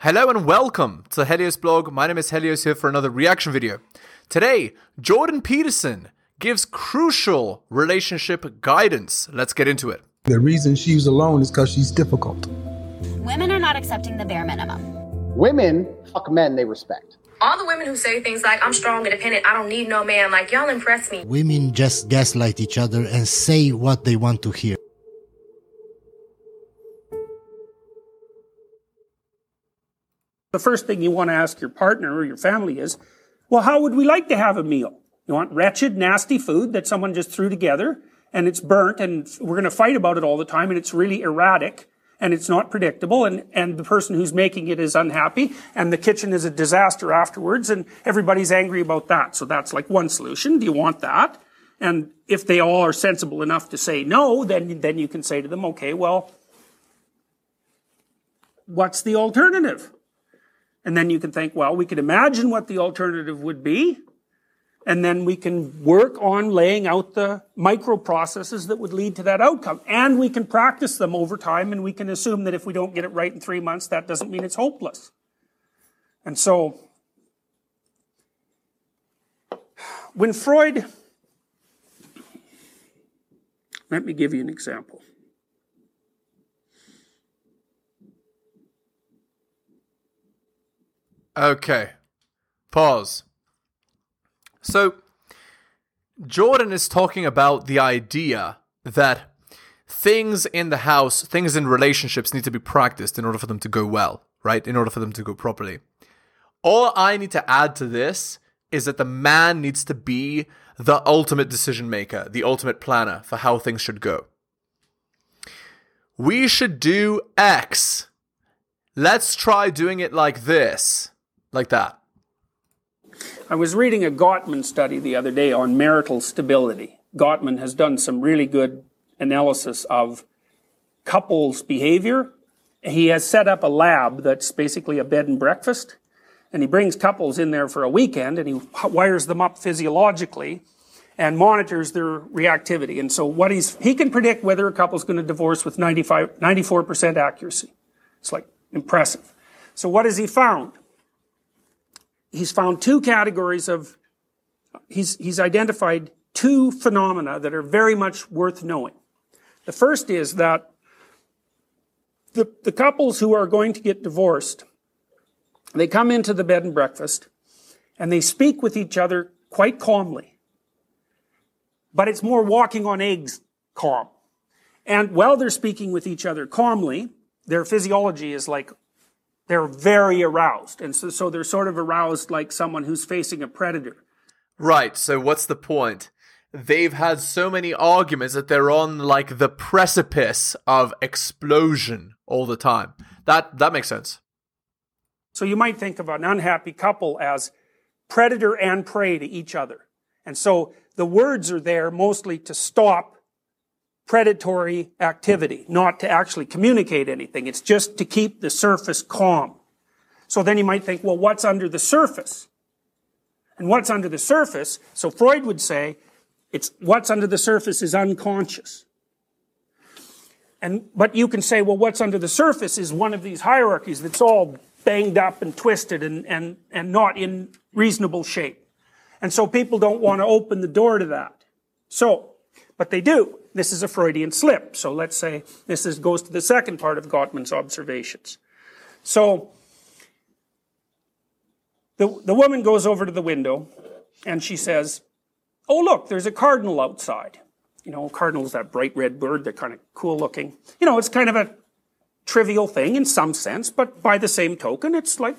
Hello and welcome to Helios blog. My name is Helios here for another reaction video. Today, Jordan Peterson gives crucial relationship guidance. Let's get into it. The reason she's alone is because she's difficult. Women are not accepting the bare minimum. Women fuck men they respect. All the women who say things like, I'm strong, independent, I don't need no man, like, y'all impress me. Women just gaslight each other and say what they want to hear. The first thing you want to ask your partner or your family is, well, how would we like to have a meal? You want wretched, nasty food that someone just threw together and it's burnt and we're going to fight about it all the time and it's really erratic and it's not predictable and, and the person who's making it is unhappy and the kitchen is a disaster afterwards and everybody's angry about that. So that's like one solution. Do you want that? And if they all are sensible enough to say no, then, then you can say to them, okay, well, what's the alternative? And then you can think, well, we could imagine what the alternative would be. And then we can work on laying out the micro processes that would lead to that outcome. And we can practice them over time and we can assume that if we don't get it right in three months, that doesn't mean it's hopeless. And so, when Freud, let me give you an example. Okay. Pause. So, Jordan is talking about the idea that things in the house, things in relationships need to be practiced in order for them to go well, right? In order for them to go properly. All I need to add to this is that the man needs to be the ultimate decision maker, the ultimate planner for how things should go. We should do X. Let's try doing it like this like that. I was reading a Gottman study the other day on marital stability. Gottman has done some really good analysis of couples' behavior. He has set up a lab that's basically a bed and breakfast, and he brings couples in there for a weekend and he wires them up physiologically and monitors their reactivity. And so what he's, he can predict whether a couple's going to divorce with 95, 94% accuracy. It's like impressive. So what has he found? He's found two categories of, he's, he's identified two phenomena that are very much worth knowing. The first is that the, the couples who are going to get divorced, they come into the bed and breakfast and they speak with each other quite calmly. But it's more walking on eggs calm. And while they're speaking with each other calmly, their physiology is like they're very aroused. And so, so they're sort of aroused like someone who's facing a predator. Right. So what's the point? They've had so many arguments that they're on like the precipice of explosion all the time. That that makes sense. So you might think of an unhappy couple as predator and prey to each other. And so the words are there mostly to stop predatory activity, not to actually communicate anything. It's just to keep the surface calm. So then you might think, well, what's under the surface? And what's under the surface, so Freud would say, it's what's under the surface is unconscious. And, but you can say, well, what's under the surface is one of these hierarchies that's all banged up and twisted and, and, and not in reasonable shape. And so people don't want to open the door to that. So, but they do. This is a Freudian slip. So let's say this is, goes to the second part of Gottman's observations. So the, the woman goes over to the window and she says, Oh, look, there's a cardinal outside. You know, cardinal's that bright red bird, they're kind of cool looking. You know, it's kind of a trivial thing in some sense, but by the same token, it's like,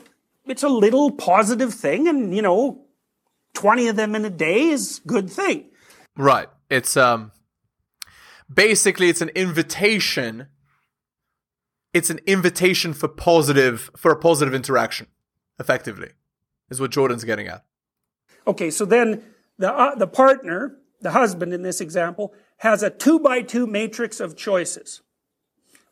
it's a little positive thing and, you know, 20 of them in a day is good thing. Right. It's, um, basically it's an invitation. It's an invitation for positive for a positive interaction effectively is what jordan's getting at. Okay so then the uh, the partner the husband in this example has a two by two matrix of choices.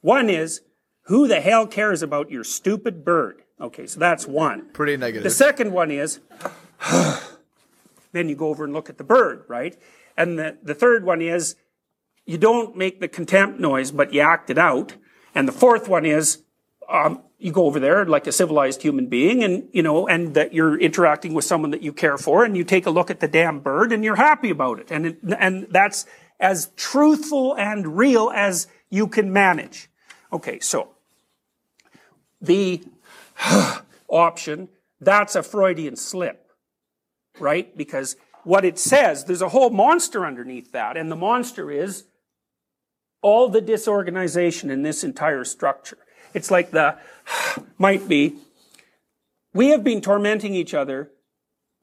One is who the hell cares about your stupid bird? Okay so that's one. Pretty negative. The second one is then you go over and look at the bird right? And the, the third one is you don't make the contempt noise, but you act it out. And the fourth one is, um, you go over there like a civilized human being and, you know, and that you're interacting with someone that you care for and you take a look at the damn bird and you're happy about it. And, it, and that's as truthful and real as you can manage. Okay, so the option, that's a Freudian slip, right? Because what it says, there's a whole monster underneath that, and the monster is all the disorganization in this entire structure. It's like the, might be, we have been tormenting each other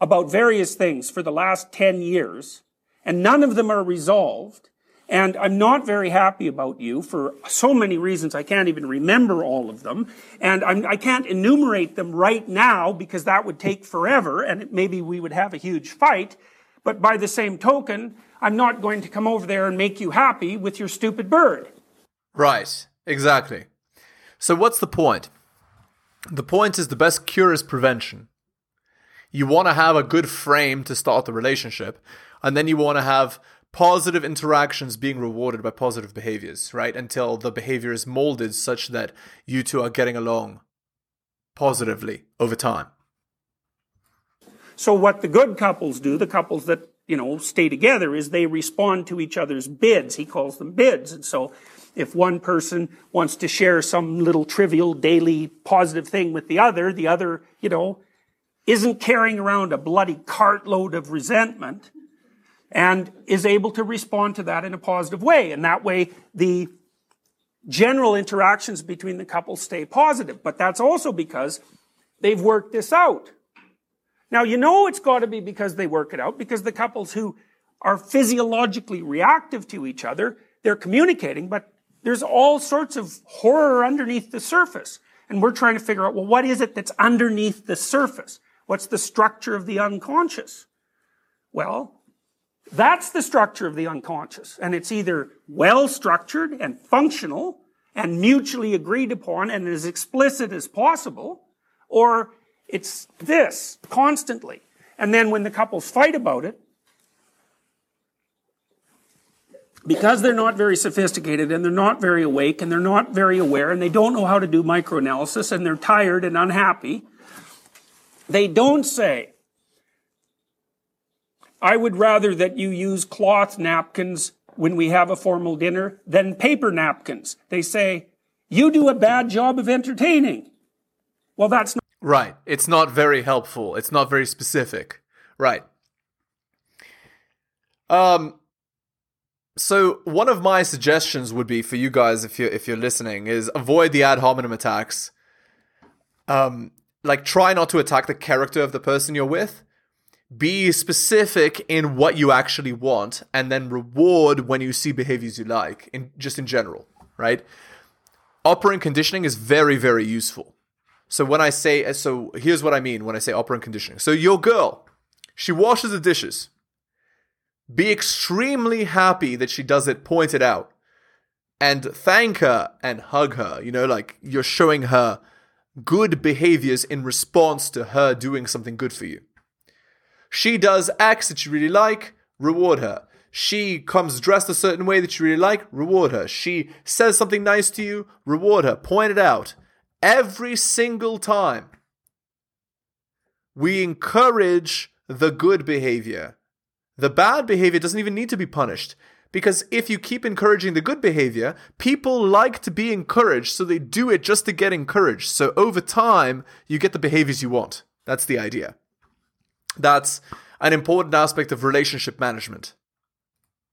about various things for the last 10 years, and none of them are resolved. And I'm not very happy about you for so many reasons. I can't even remember all of them. And I'm, I can not enumerate them right now because that would take forever and maybe we would have a huge fight. But by the same token, I'm not going to come over there and make you happy with your stupid bird. Right. Exactly. So what's the point? The point is the best cure is prevention. You want to have a good frame to start the relationship, and then you want to have positive interactions being rewarded by positive behaviors, right? Until the behavior is molded such that you two are getting along positively over time. So what the good couples do, the couples that, you know, stay together is they respond to each other's bids. He calls them bids. And so if one person wants to share some little trivial daily positive thing with the other, the other, you know, isn't carrying around a bloody cartload of resentment and is able to respond to that in a positive way. And that way, the general interactions between the couple stay positive. But that's also because they've worked this out. Now, you know it's got to be because they work it out, because the couples who are physiologically reactive to each other, they're communicating, but there's all sorts of horror underneath the surface. And we're trying to figure out, well, what is it that's underneath the surface? What's the structure of the unconscious? Well, that's the structure of the unconscious. And it's either well structured and functional and mutually agreed upon and as explicit as possible, or it's this constantly. And then when the couples fight about it, because they're not very sophisticated and they're not very awake and they're not very aware and they don't know how to do microanalysis and they're tired and unhappy, they don't say, I would rather that you use cloth napkins when we have a formal dinner than paper napkins. They say, you do a bad job of entertaining. Well, that's not. Right. It's not very helpful. It's not very specific. Right. Um, so one of my suggestions would be for you guys, if you're if you're listening, is avoid the ad hominem attacks. Um, like try not to attack the character of the person you're with be specific in what you actually want and then reward when you see behaviors you like in just in general right operant conditioning is very very useful so when i say so here's what i mean when i say operant conditioning so your girl she washes the dishes be extremely happy that she does it pointed out and thank her and hug her you know like you're showing her good behaviors in response to her doing something good for you she does acts that you really like, reward her. She comes dressed a certain way that you really like, reward her. She says something nice to you, reward her. Point it out. Every single time. We encourage the good behavior. The bad behavior doesn't even need to be punished. Because if you keep encouraging the good behavior, people like to be encouraged, so they do it just to get encouraged. So over time, you get the behaviors you want. That's the idea. That's an important aspect of relationship management.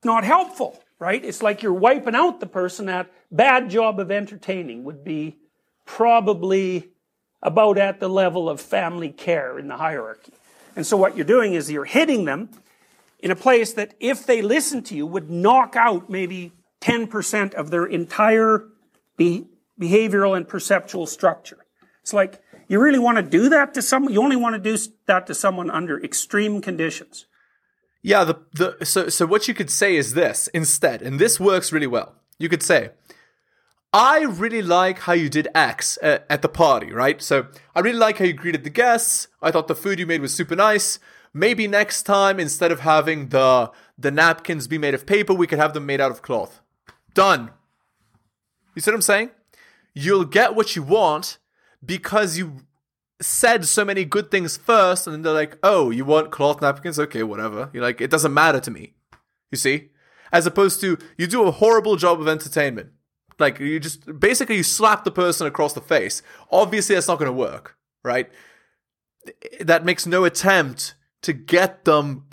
Not helpful, right? It's like you're wiping out the person. That bad job of entertaining would be probably about at the level of family care in the hierarchy. And so what you're doing is you're hitting them in a place that if they listen to you would knock out maybe 10% of their entire be- behavioral and perceptual structure. It's like you really want to do that to someone? You only want to do that to someone under extreme conditions. Yeah, the, the so so what you could say is this instead, and this works really well. You could say, I really like how you did X at, at the party, right? So I really like how you greeted the guests. I thought the food you made was super nice. Maybe next time, instead of having the the napkins be made of paper, we could have them made out of cloth. Done. You see what I'm saying? you'll get what you want because you said so many good things first, and then they're like, "Oh, you want cloth napkins? Okay, whatever." You're like, "It doesn't matter to me." You see, as opposed to you do a horrible job of entertainment. Like you just basically you slap the person across the face. Obviously, that's not going to work, right? That makes no attempt to get them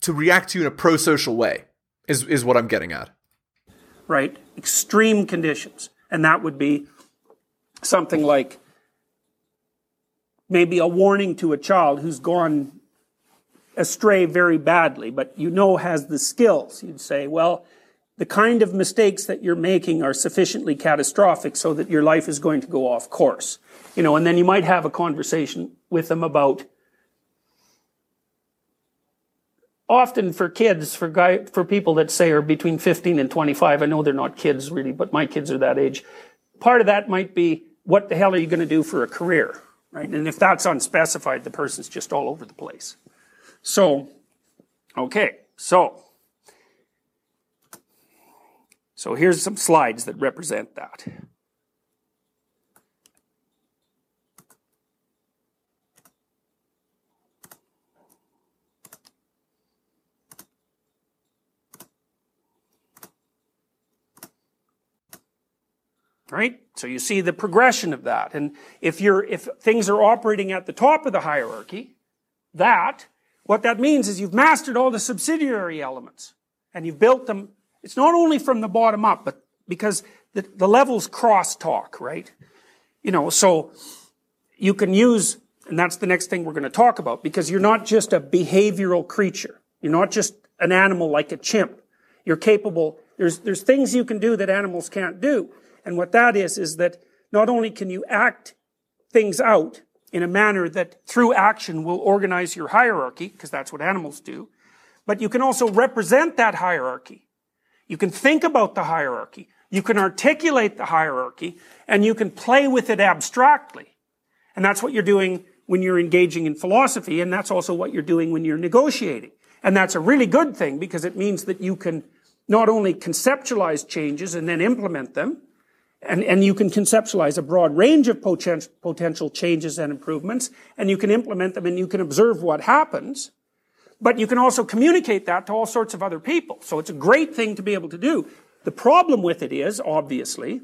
to react to you in a pro-social way. Is is what I'm getting at. right? Extreme conditions. And that would be something like maybe a warning to a child who's gone astray very badly, but you know has the skills. You'd say, well, the kind of mistakes that you're making are sufficiently catastrophic so that your life is going to go off course. You know, and then you might have a conversation with them about often for kids, for guy, for people that say are between 15 and 25, I know they're not kids really, but my kids are that age. Part of that might be, what the hell are you going to do for a career? Right? And if that's unspecified, the person's just all over the place. So, okay, so, so here's some slides that represent that. right? So you see the progression of that. And if you're, if things are operating at the top of the hierarchy, that, what that means is you've mastered all the subsidiary elements and you've built them. It's not only from the bottom up, but because the, the levels crosstalk, right? You know, so you can use, and that's the next thing we're going to talk about, because you're not just a behavioral creature. You're not just an animal like a chimp. You're capable, there's, there's things you can do that animals can't do. And what that is, is that not only can you act things out in a manner that through action will organize your hierarchy, because that's what animals do, but you can also represent that hierarchy. You can think about the hierarchy. You can articulate the hierarchy and you can play with it abstractly. And that's what you're doing when you're engaging in philosophy. And that's also what you're doing when you're negotiating. And that's a really good thing because it means that you can not only conceptualize changes and then implement them, and, and you can conceptualize a broad range of poten- potential changes and improvements, and you can implement them and you can observe what happens. But you can also communicate that to all sorts of other people. So it's a great thing to be able to do. The problem with it is, obviously,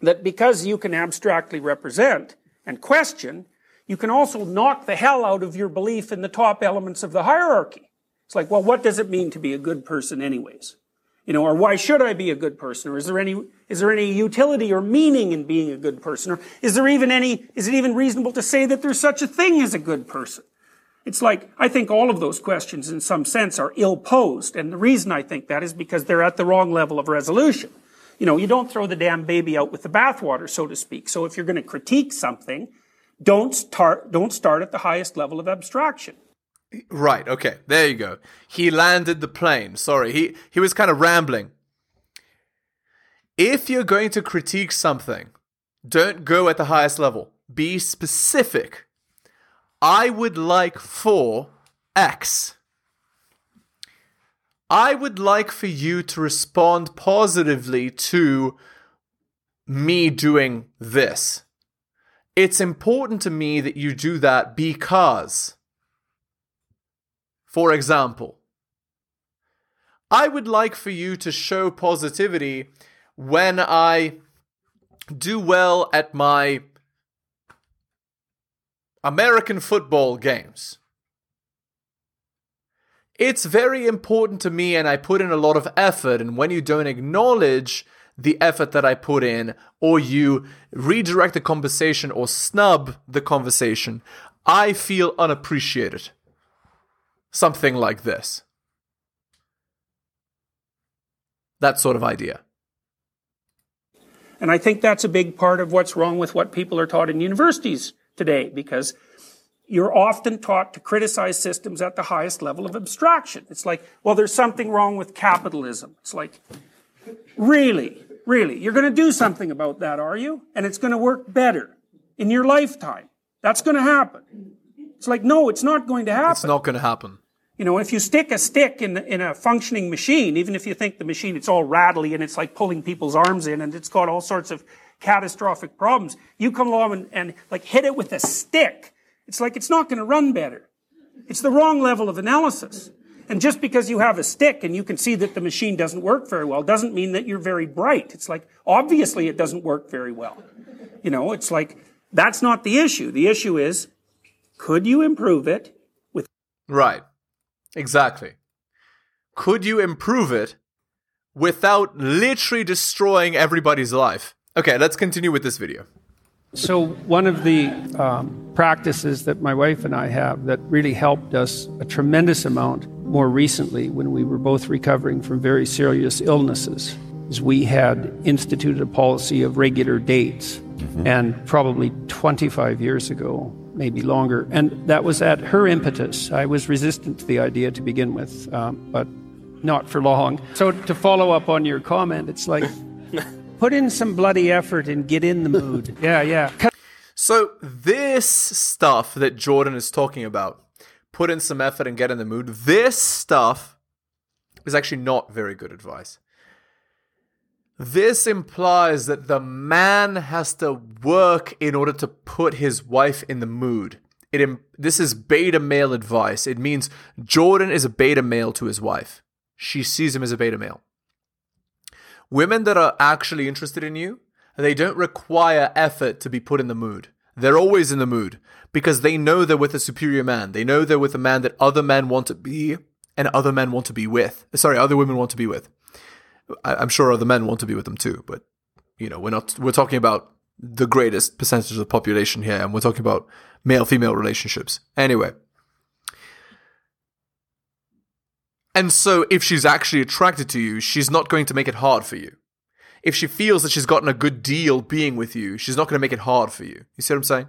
that because you can abstractly represent and question, you can also knock the hell out of your belief in the top elements of the hierarchy. It's like, well, what does it mean to be a good person anyways? You know, or why should I be a good person? Or is there any, is there any utility or meaning in being a good person? Or is there even any, is it even reasonable to say that there's such a thing as a good person? It's like, I think all of those questions in some sense are ill posed. And the reason I think that is because they're at the wrong level of resolution. You know, you don't throw the damn baby out with the bathwater, so to speak. So if you're going to critique something, don't start, don't start at the highest level of abstraction. Right. Okay. There you go. He landed the plane. Sorry. He he was kind of rambling. If you're going to critique something, don't go at the highest level. Be specific. I would like for X. I would like for you to respond positively to me doing this. It's important to me that you do that because for example, I would like for you to show positivity when I do well at my American football games. It's very important to me, and I put in a lot of effort. And when you don't acknowledge the effort that I put in, or you redirect the conversation or snub the conversation, I feel unappreciated. Something like this. That sort of idea. And I think that's a big part of what's wrong with what people are taught in universities today, because you're often taught to criticize systems at the highest level of abstraction. It's like, well, there's something wrong with capitalism. It's like, really, really, you're going to do something about that, are you? And it's going to work better in your lifetime. That's going to happen. It's like, no, it's not going to happen. It's not going to happen. You know, if you stick a stick in, in a functioning machine, even if you think the machine, it's all rattly and it's like pulling people's arms in and it's got all sorts of catastrophic problems, you come along and, and like hit it with a stick. It's like it's not going to run better. It's the wrong level of analysis. And just because you have a stick and you can see that the machine doesn't work very well doesn't mean that you're very bright. It's like, obviously it doesn't work very well. You know, it's like, that's not the issue. The issue is, could you improve it with Right. Exactly. Could you improve it without literally destroying everybody's life? Okay, let's continue with this video. So, one of the um, practices that my wife and I have that really helped us a tremendous amount more recently when we were both recovering from very serious illnesses is we had instituted a policy of regular dates. And probably 25 years ago, maybe longer. And that was at her impetus. I was resistant to the idea to begin with, um, but not for long. So, to follow up on your comment, it's like put in some bloody effort and get in the mood. Yeah, yeah. So, this stuff that Jordan is talking about, put in some effort and get in the mood, this stuff is actually not very good advice. This implies that the man has to work in order to put his wife in the mood. It Im- this is beta male advice. It means Jordan is a beta male to his wife. She sees him as a beta male. Women that are actually interested in you, they don't require effort to be put in the mood. They're always in the mood because they know they're with a superior man. They know they're with a man that other men want to be and other men want to be with. Sorry, other women want to be with. I'm sure other men want to be with them too, but you know, we're not we're talking about the greatest percentage of the population here, and we're talking about male female relationships. Anyway. And so if she's actually attracted to you, she's not going to make it hard for you. If she feels that she's gotten a good deal being with you, she's not going to make it hard for you. You see what I'm saying?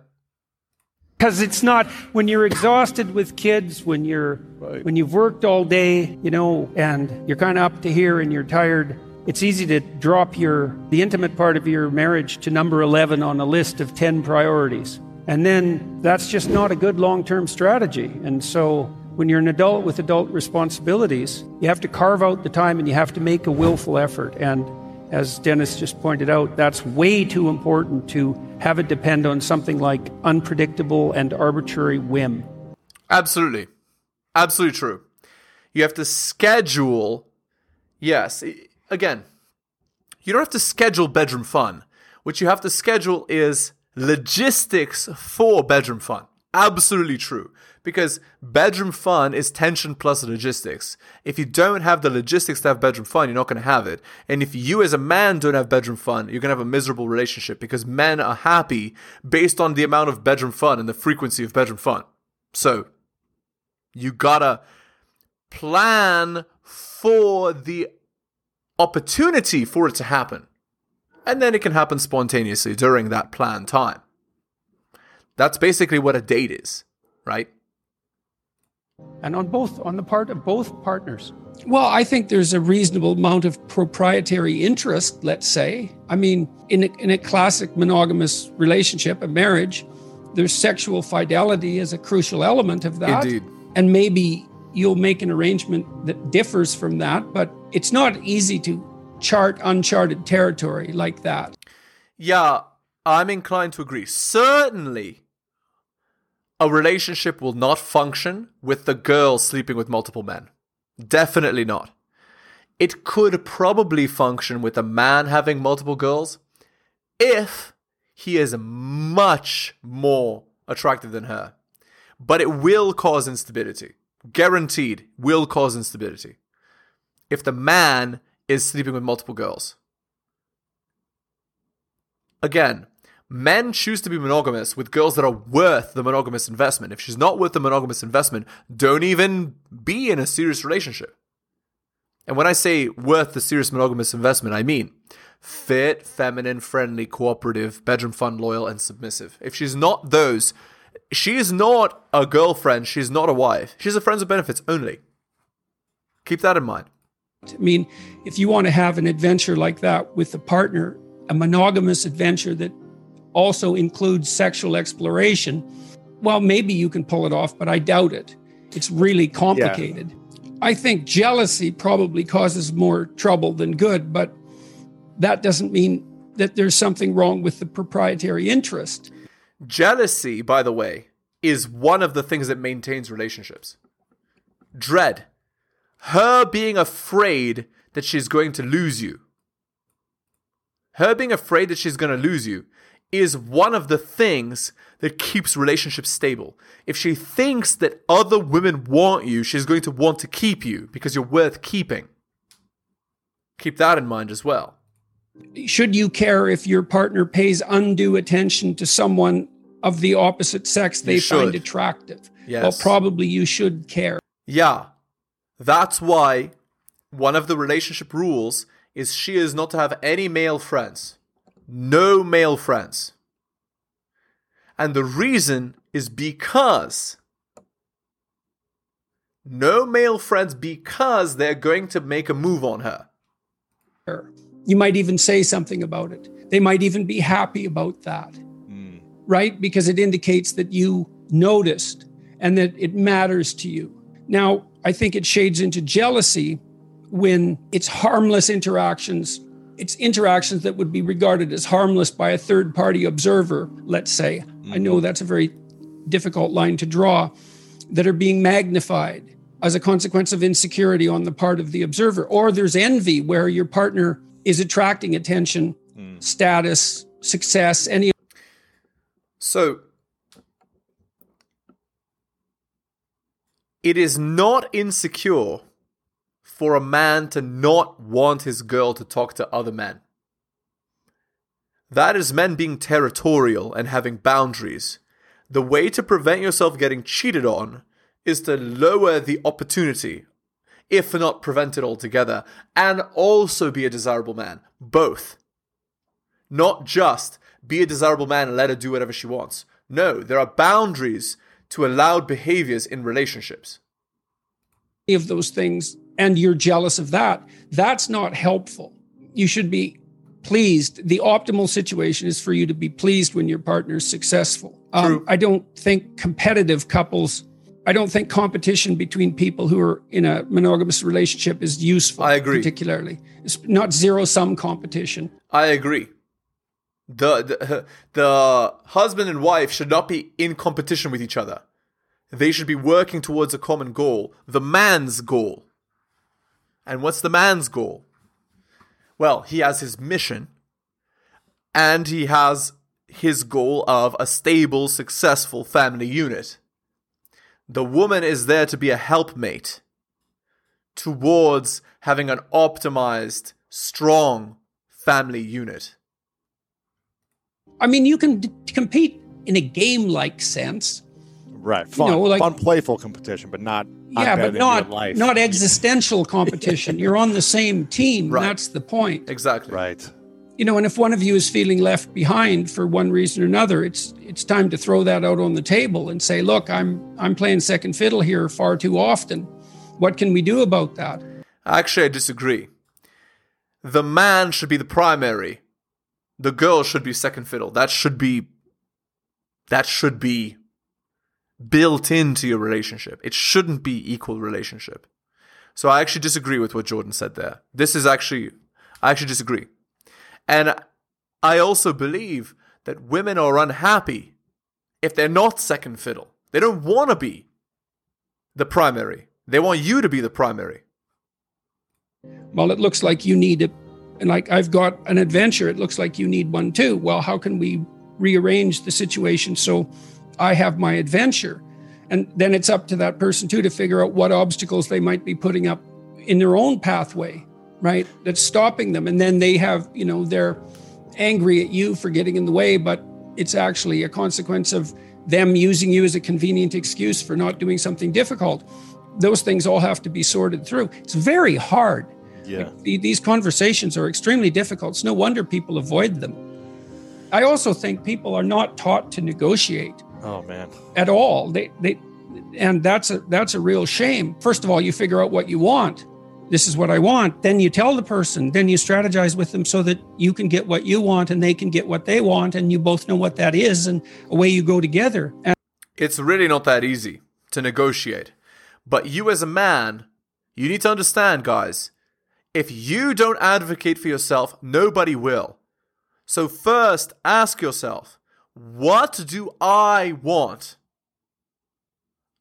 Because it's not when you're exhausted with kids, when you're when you've worked all day, you know, and you're kind of up to here and you're tired. It's easy to drop your the intimate part of your marriage to number 11 on a list of 10 priorities. And then that's just not a good long-term strategy. And so when you're an adult with adult responsibilities, you have to carve out the time and you have to make a willful effort. And as Dennis just pointed out, that's way too important to have it depend on something like unpredictable and arbitrary whim. Absolutely. Absolutely true. You have to schedule. Yes. Again, you don't have to schedule bedroom fun. What you have to schedule is logistics for bedroom fun. Absolutely true. Because bedroom fun is tension plus logistics. If you don't have the logistics to have bedroom fun, you're not going to have it. And if you as a man don't have bedroom fun, you're going to have a miserable relationship because men are happy based on the amount of bedroom fun and the frequency of bedroom fun. So, you gotta plan for the opportunity for it to happen. And then it can happen spontaneously during that planned time. That's basically what a date is, right? And on both on the part of both partners. Well, I think there's a reasonable amount of proprietary interest, let's say. I mean, in a, in a classic monogamous relationship, a marriage, there's sexual fidelity as a crucial element of that. Indeed. And maybe you'll make an arrangement that differs from that, but it's not easy to chart uncharted territory like that. Yeah, I'm inclined to agree. Certainly, a relationship will not function with the girl sleeping with multiple men. Definitely not. It could probably function with a man having multiple girls if he is much more attractive than her. But it will cause instability. Guaranteed, will cause instability. If the man is sleeping with multiple girls. Again, men choose to be monogamous with girls that are worth the monogamous investment. If she's not worth the monogamous investment, don't even be in a serious relationship. And when I say worth the serious monogamous investment, I mean fit, feminine, friendly, cooperative, bedroom fun, loyal, and submissive. If she's not those, she is not a girlfriend, she's not a wife. She's a friends with benefits only. Keep that in mind. I mean, if you want to have an adventure like that with a partner, a monogamous adventure that also includes sexual exploration, well, maybe you can pull it off, but I doubt it. it's really complicated. I think jealousy probably causes more trouble than good, but that doesn't mean that there's something wrong with the proprietary interest. Jealousy, by the way, is one of the things that maintains relationships. Dread. Her being afraid that she's going to lose you. Her being afraid that she's going to lose you is one of the things that keeps relationships stable. If she thinks that other women want you, she's going to want to keep you because you're worth keeping. Keep that in mind as well. Should you care if your partner pays undue attention to someone of the opposite sex they find attractive? Yes. Well, probably you should care. Yeah. That's why one of the relationship rules is she is not to have any male friends. No male friends. And the reason is because no male friends because they're going to make a move on her. You might even say something about it. They might even be happy about that, hmm. right? Because it indicates that you noticed and that it matters to you. Now, I think it shades into jealousy when it's harmless interactions. It's interactions that would be regarded as harmless by a third party observer, let's say. I know mm-hmm. that's a very difficult line to draw, that are being magnified as a consequence of insecurity on the part of the observer. Or there's envy where your partner is attracting attention, mm. status, success, any So it is not insecure for a man to not want his girl to talk to other men. That is men being territorial and having boundaries. The way to prevent yourself getting cheated on is to lower the opportunity, if not prevent it altogether, and also be a desirable man. Both. Not just be a desirable man and let her do whatever she wants. No, there are boundaries to allowed behaviors in relationships. of those things and you're jealous of that, that's not helpful. You should be pleased. The optimal situation is for you to be pleased when your partner's successful. Um, I don't think competitive couples, I don't think competition between people who are in a monogamous relationship is useful. I agree. Particularly, it's not zero sum competition. I agree. The, the the husband and wife should not be in competition with each other. They should be working towards a common goal, the man's goal. And what's the man's goal? Well, he has his mission, and he has his goal of a stable, successful family unit. The woman is there to be a helpmate towards having an optimized, strong family unit. I mean, you can d- compete in a game like sense. Right. Fun, know, like- fun, playful competition, but not. Yeah, but not life. not existential competition. You're on the same team. Right. That's the point. Exactly. Right. You know, and if one of you is feeling left behind for one reason or another, it's it's time to throw that out on the table and say, "Look, I'm I'm playing second fiddle here far too often. What can we do about that?" Actually, I disagree. The man should be the primary. The girl should be second fiddle. That should be that should be built into your relationship. It shouldn't be equal relationship. So I actually disagree with what Jordan said there. This is actually I actually disagree. And I also believe that women are unhappy if they're not second fiddle. They don't want to be the primary. They want you to be the primary. Well, it looks like you need it, and like I've got an adventure. It looks like you need one too. Well, how can we rearrange the situation so I have my adventure? And then it's up to that person too to figure out what obstacles they might be putting up in their own pathway, right? That's stopping them. And then they have, you know, they're angry at you for getting in the way, but it's actually a consequence of them using you as a convenient excuse for not doing something difficult. Those things all have to be sorted through. It's very hard. Yeah. The- These conversations are extremely difficult. It's no wonder people avoid them. I also think people are not taught to negotiate Oh man. at all. They they and that's a that's a real shame. First of all, you figure out what you want. This is what I want. Then you tell the person, then you strategize with them so that you can get what you want and they can get what they want and you both know what that is and away you go together. And It's really not that easy to negotiate. But you, as a man, you need to understand, guys, if you don't advocate for yourself, nobody will. So, first, ask yourself, what do I want?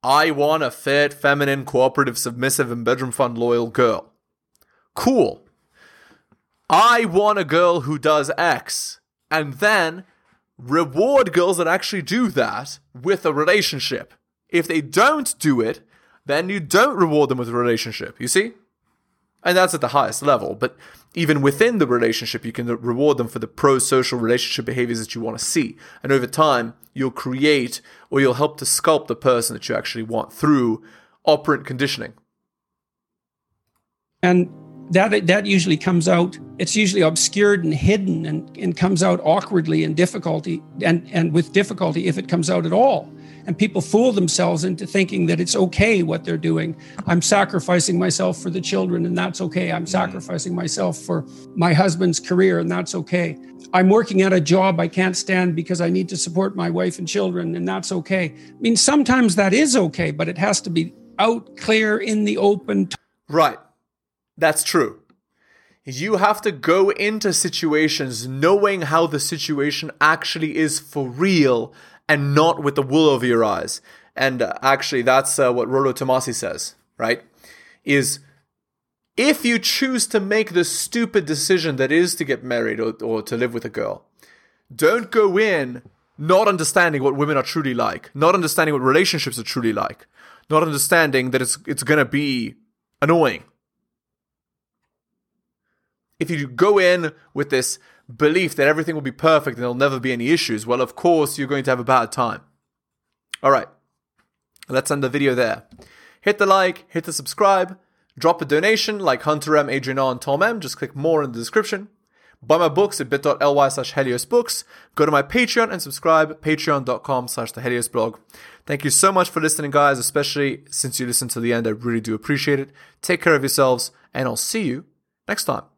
I want a fit, feminine, cooperative, submissive, and bedroom fun loyal girl. Cool. I want a girl who does X. And then reward girls that actually do that with a relationship. If they don't do it, then you don't reward them with a relationship. You see? And that's at the highest level. But even within the relationship, you can reward them for the pro social relationship behaviors that you want to see. And over time, you'll create or you'll help to sculpt the person that you actually want through operant conditioning. And that that usually comes out it's usually obscured and hidden and, and comes out awkwardly and difficulty and, and with difficulty if it comes out at all and people fool themselves into thinking that it's okay what they're doing. I'm sacrificing myself for the children and that's okay. I'm mm-hmm. sacrificing myself for my husband's career and that's okay. I'm working at a job i can't stand because i need to support my wife and children and that's okay. I mean sometimes that is okay but it has to be out clear in the open right. That's true. You have to go into situations knowing how the situation actually is for real and not with the wool over your eyes. And uh, actually, that's uh, what Rollo Tomassi says, right? Is if you choose to make the stupid decision that is to get married or, or to live with a girl, don't go in not understanding what women are truly like, not understanding what relationships are truly like, not understanding that it's it's gonna be annoying if you go in with this belief that everything will be perfect and there'll never be any issues, well, of course, you're going to have a bad time. All right, let's end the video there. Hit the like, hit the subscribe, drop a donation like Hunter M, Adrian R, and Tom M. Just click more in the description. Buy my books at bit.ly slash Helios Books. Go to my Patreon and subscribe, patreon.com slash the Helios blog. Thank you so much for listening, guys, especially since you listened to the end. I really do appreciate it. Take care of yourselves, and I'll see you next time.